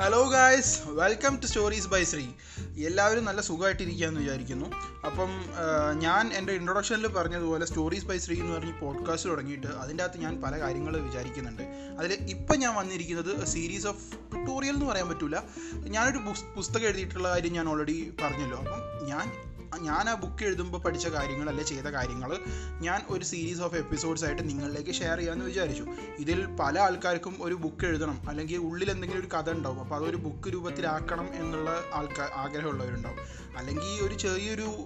Hello guys welcome to stories by Sree എല്ലാവരും നല്ല സുഖമായിട്ടിരിക്കുകയെന്ന് വിചാരിക്കുന്നു. അപ്പം ഞാൻ എന്റെ ഇൻട്രൊഡക്ഷനിൽ പറഞ്ഞതുപോലെ സ്റ്റോറീസ് ബൈ ശ്രീ എന്ന് പറഞ്ഞ് പോഡ്കാസ്റ്റ് തുടങ്ങിയിട്ട് അതിന്റെ അകത്ത് ഞാൻ പല കാര്യങ്ങൾ വിചാരിക്കുന്നുണ്ട്. അതിൽ ഇപ്പം ഞാൻ വന്നിരിക്കുന്നത് സീരീസ് ഓഫ് ട്യൂട്ടോറിയൽ എന്ന് പറയാൻ പറ്റില്ല ഞാനൊരു പുസ്- പുസ്തകം എഴുതിയിട്ടുള്ള കാര്യം ഞാൻ ഓൾറെഡി പറഞ്ഞല്ലോ. അപ്പം ഞാൻ ഞാൻ ആ ബുക്ക് എഴുതുമ്പോൾ പഠിച്ച കാര്യങ്ങൾ അല്ലെ ചെയ്ത കാര്യങ്ങൾ ഞാൻ ഒരു സീരീസ് ഓഫ് എപ്പിസോഡ്സ് ആയിട്ട് നിങ്ങളിലേക്ക് ഷെയർ ചെയ്യാമെന്ന് വിചാരിച്ചു. ഇതിൽ പല ആൾക്കാർക്കും ഒരു ബുക്ക് എഴുതണം അല്ലെങ്കിൽ ഉള്ളിൽ എന്തെങ്കിലും ഒരു കഥ ഉണ്ടാവും. അപ്പോൾ അതൊരു ബുക്ക് രൂപത്തിലാക്കണം എന്നുള്ള ആൾക്കാർ ആഗ്രഹമുള്ളവരുണ്ടാവും. അല്ലെങ്കിൽ ഒരു ചെറിയൊരു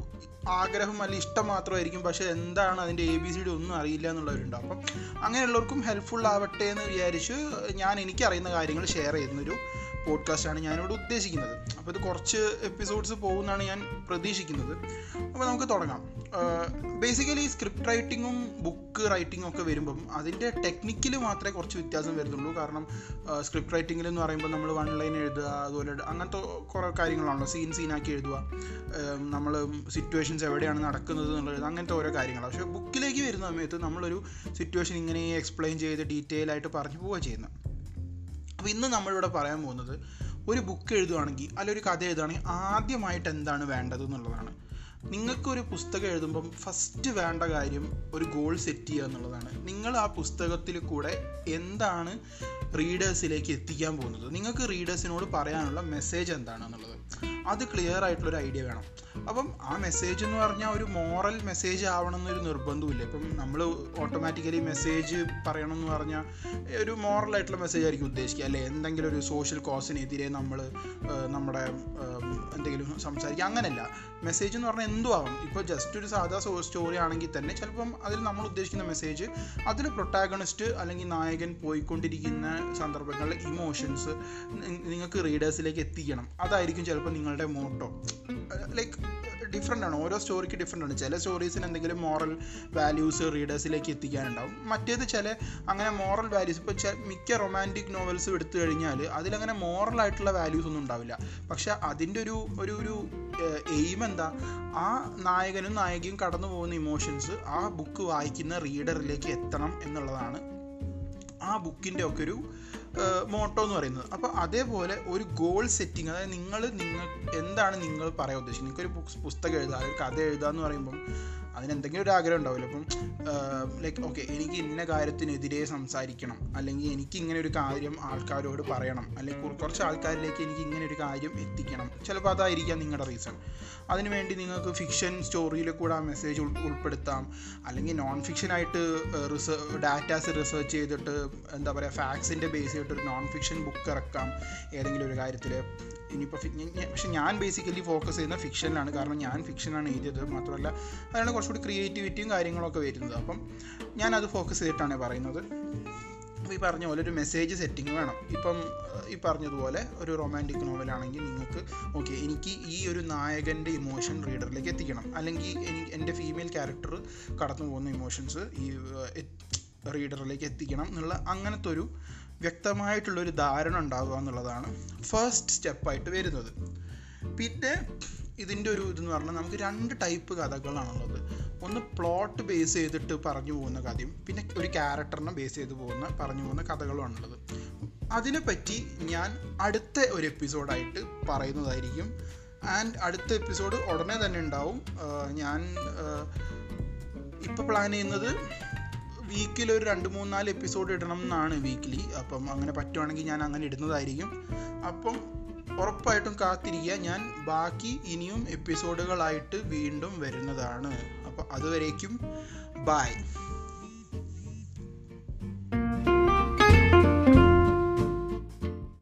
ആഗ്രഹം അല്ലെങ്കിൽ ഇഷ്ടം മാത്രമായിരിക്കും പക്ഷേ എന്താണ് അതിന്റെ എ ബി സി ഡി ഒന്നും അറിയില്ല എന്നുള്ളവരുണ്ടാവും. അപ്പം അങ്ങനെയുള്ളവർക്കും ഹെൽപ്ഫുൾ ആവട്ടെ എന്ന് വിചാരിച്ച് ഞാൻ എനിക്കറിയുന്ന കാര്യങ്ങൾ ഷെയർ ചെയ്യുന്നൊരു പോഡ്കാസ്റ്റാണ് ഞാനിവിടെ ഉദ്ദേശിക്കുന്നത്. അപ്പോൾ ഇത് കുറച്ച് എപ്പിസോഡ്സ് പോകുമെന്നാണ് ഞാൻ പ്രതീക്ഷിക്കുന്നത്. അപ്പോൾ നമുക്ക് തുടങ്ങാം. ബേസിക്കലി സ്ക്രിപ്റ്റ് റൈറ്റിങ്ങും ബുക്ക് റൈറ്റിങ്ങും ഒക്കെ വരുമ്പം അതിന്റെ ടെക്നിക്കിൽ മാത്രമേ കുറച്ച് വ്യത്യാസം വരുന്നുള്ളൂ. കാരണം സ്ക്രിപ്റ്റ് റൈറ്റിങ്ങിൽ എന്ന് പറയുമ്പോൾ നമ്മൾ വൺ ലൈൻ എഴുതുക അതുപോലെ അങ്ങനത്തെ കുറേ കാര്യങ്ങളാണല്ലോ. സീൻ സീനാക്കി എഴുതുക നമ്മൾ സിറ്റുവേഷൻസ് എവിടെയാണ് നടക്കുന്നത് എന്നുള്ളത് അങ്ങനത്തെ ഓരോ കാര്യങ്ങളാണ്. പക്ഷേ ബുക്കിലേക്ക് വരുന്ന സമയത്ത് നമ്മളൊരു സിറ്റുവേഷൻ ഇങ്ങനെ എക്സ്പ്ലെയിൻ ചെയ്ത് ഡീറ്റെയിൽ ആയിട്ട് പറഞ്ഞു പോവുക ചെയ്യുന്നത്. അപ്പോൾ ഇന്ന് നമ്മളിവിടെ പറയാൻ പോകുന്നത് ഒരു ബുക്ക് എഴുതുകയാണെങ്കിൽ അല്ലെങ്കിൽ ഒരു കഥ എഴുതുകയാണെങ്കിൽ ആദ്യമായിട്ട് എന്താണ് വേണ്ടത് എന്നുള്ളതാണ്. നിങ്ങൾക്കൊരു പുസ്തകം എഴുതുമ്പം ഫസ്റ്റ് വേണ്ട കാര്യം ഒരു ഗോൾ സെറ്റ് ചെയ്യുക എന്നുള്ളതാണ്. നിങ്ങൾ ആ പുസ്തകത്തിൽ കൂടെ എന്താണ് റീഡേഴ്സിലേക്ക് എത്തിക്കാൻ പോകുന്നത്? നിങ്ങൾക്ക് റീഡേഴ്സിനോട് പറയാനുള്ള മെസ്സേജ് എന്താണ് എന്നുള്ളത് അത് ക്ലിയർ ആയിട്ടുള്ളൊരു ഐഡിയ വേണം. അപ്പം ആ മെസ്സേജ് എന്ന് പറഞ്ഞാൽ ഒരു മോറൽ മെസ്സേജ് ആവണമെന്നൊരു നിർബന്ധമില്ല ഇപ്പം നമ്മൾ ഓട്ടോമാറ്റിക്കലി മെസ്സേജ് പറയണമെന്ന് പറഞ്ഞാൽ ഒരു മോറൽ ആയിട്ടുള്ള മെസ്സേജ് ആയിരിക്കും ഉദ്ദേശിക്കുക. അല്ലെ? എന്തെങ്കിലും ഒരു സോഷ്യൽ കോസിനെതിരെ നമ്മൾ നമ്മുടെ എന്തെങ്കിലും സംസാരിക്കുക. അങ്ങനെയല്ല മെസ്സേജ് എന്ന് പറഞ്ഞാൽ എന്തും ആവാം ഇപ്പോൾ ജസ്റ്റ് ഒരു സാധാ സ്റ്റോറി ആണെങ്കിൽ തന്നെ ചിലപ്പം അതിൽ നമ്മൾ ഉദ്ദേശിക്കുന്ന മെസ്സേജ് അതിൽ പ്രൊട്ടാഗണിസ്റ്റ് അല്ലെങ്കിൽ നായകൻ പോയിക്കൊണ്ടിരിക്കുന്ന സന്ദർഭങ്ങളിലെ ഇമോഷൻസ് നിങ്ങൾക്ക് റീഡേഴ്സിലേക്ക് എത്തിക്കണം. അതായിരിക്കും ചിലപ്പോൾ നിങ്ങളുടെ മോട്ടോ ലൈക്ക് ഡിഫറെന്റ് ആണ്. ഓരോ സ്റ്റോറിക്ക് ഡിഫറെന്റ് ആണ്. ചില സ്റ്റോറീസിന് എന്തെങ്കിലും മോറൽ വാല്യൂസ് റീഡേഴ്സിലേക്ക് എത്തിക്കാനുണ്ടാവും. മറ്റേത് ചില അങ്ങനെ മോറൽ വാല്യൂസ് ഇപ്പോൾ മിക്ക റൊമാന്റിക് നോവൽസ് എടുത്തു കഴിഞ്ഞാൽ അതിലങ്ങനെ മോറൽ ആയിട്ടുള്ള വാല്യൂസ് ഒന്നും ഉണ്ടാവില്ല. പക്ഷെ അതിന്റെ ഒരു ഒരു ഒരു എയിം എന്താ? ആ നായകനും നായികയും കടന്നു പോകുന്ന ഇമോഷൻസ് ആ ബുക്ക് വായിക്കുന്ന റീഡറിലേക്ക് എത്തണം എന്നുള്ളതാണ് ആ ബുക്കിന്റെ ഒക്കെ ഒരു മോട്ടോ എന്ന് പറയുന്നത്. അപ്പോൾ അതേപോലെ ഒരു ഗോൾ സെറ്റിംഗ് അതായത് നിങ്ങൾ നിങ്ങൾ എന്താണ് നിങ്ങൾ പറയാൻ ഉദ്ദേശിക്കുന്നത്? നിങ്ങൾക്കൊരു ബുക്സ് പുസ്തകം എഴുതുക ഒരു കഥ എഴുതുക എന്ന് പറയുമ്പം അതിന് എന്തെങ്കിലും ഒരു ആഗ്രഹം ഉണ്ടാവില്ല? അപ്പം ലൈക്ക് ഓക്കെ എനിക്ക് ഇന്ന കാര്യത്തിനെതിരെ സംസാരിക്കണം. അല്ലെങ്കിൽ എനിക്ക് ഇങ്ങനെ ഒരു കാര്യം ആൾക്കാരോട് പറയണം. അല്ലെങ്കിൽ കുറച്ച് ആൾക്കാരിലേക്ക് എനിക്ക് ഇങ്ങനെ ഒരു കാര്യം എത്തിക്കണം. ചിലപ്പോൾ അതായിരിക്കാം നിങ്ങളുടെ റീസൺ അതിനുവേണ്ടി നിങ്ങൾക്ക് ഫിക്ഷൻ സ്റ്റോറിയിൽ കൂടെ ആ മെസ്സേജ് ഉൾപ്പെടുത്താം. അല്ലെങ്കിൽ നോൺ ഫിക്ഷനായിട്ട് റിസർ ഡാറ്റാസ് റിസർച്ച് ചെയ്തിട്ട് എന്താ പറയുക ഫാക്സിന്റെ ബേസ് ഒരു നോൺ ഫിക്ഷൻ ബുക്ക് ഇറക്കാം ഏതെങ്കിലും ഒരു കാര്യത്തിൽ ഇനിയിപ്പോൾ പക്ഷെ ഞാൻ ബേസിക്കലി ഫോക്കസ് ചെയ്യുന്ന ഫിക്ഷനിലാണ് കാരണം ഞാൻ ഫിക്ഷനാണ് എഴുതിയത്. മാത്രമല്ല അതാണ് കുറച്ചുകൂടി ക്രിയേറ്റിവിറ്റിയും കാര്യങ്ങളൊക്കെ വരുന്നത്. അപ്പം അത് ഫോക്കസ് ചെയ്തിട്ടാണ് പറയുന്നത്. അപ്പോൾ ഈ പറഞ്ഞ പോലെ ഒരു മെസ്സേജ് സെറ്റിംഗ് വേണം. ഇപ്പം ഈ പറഞ്ഞതുപോലെ ഒരു റൊമാന്റിക് നോവലാണെങ്കിൽ നിങ്ങൾക്ക് ഓക്കെ എനിക്ക് ഈ ഒരു നായകന്റെ ഇമോഷൻ റീഡറിലേക്ക് എത്തിക്കണം. അല്ലെങ്കിൽ എനിക്ക് എന്റെ ഫീമെയിൽ ക്യാരക്ടർ കടന്നു പോകുന്ന ഇമോഷൻസ് ഈ റീഡറിലേക്ക് എത്തിക്കണം എന്നുള്ള അങ്ങനത്തെ ഒരു വ്യക്തമായിട്ടുള്ളൊരു ധാരണ ഉണ്ടാവുക എന്നുള്ളതാണ് ഫസ്റ്റ് സ്റ്റെപ്പായിട്ട് വരുന്നത്. പിന്നെ ഇതിന്റെ ഒരു ഇതെന്ന് പറഞ്ഞാൽ നമുക്ക് രണ്ട് ടൈപ്പ് കഥകളാണുള്ളത്. ഒന്ന് പ്ലോട്ട് ബേസ് ചെയ്തിട്ട് പറഞ്ഞു പോകുന്ന കഥയും പിന്നെ ഒരു ക്യാരക്ടറിനെ ബേസ് ചെയ്ത് പോകുന്ന പറഞ്ഞു പോകുന്ന കഥകളുമാണുള്ളത്. അതിനെപ്പറ്റി ഞാൻ അടുത്ത ഒരു എപ്പിസോഡായിട്ട് പറയുന്നതായിരിക്കും. ആൻഡ് അടുത്ത എപ്പിസോഡ് ഉടനെ തന്നെ ഉണ്ടാവും. ഞാൻ ഇപ്പോൾ പ്ലാൻ ചെയ്യുന്നത് വീക്കിൽ ഒരു രണ്ട് മൂന്നാൽ എപ്പിസോഡ് ഇടണം എന്നാണ് വീക്കിലി അപ്പം അങ്ങനെ പറ്റുവാണെങ്കിൽ ഞാൻ അങ്ങനെ ഇടുന്നതായിരിക്കും. അപ്പം ഉറപ്പായിട്ടും കാത്തിരിക്കുക. ഞാൻ ബാക്കി ഇനിയും എപ്പിസോഡുകളായിട്ട് വീണ്ടും വരുന്നതാണ്. അപ്പോൾ അതുവരേക്കും ബായ്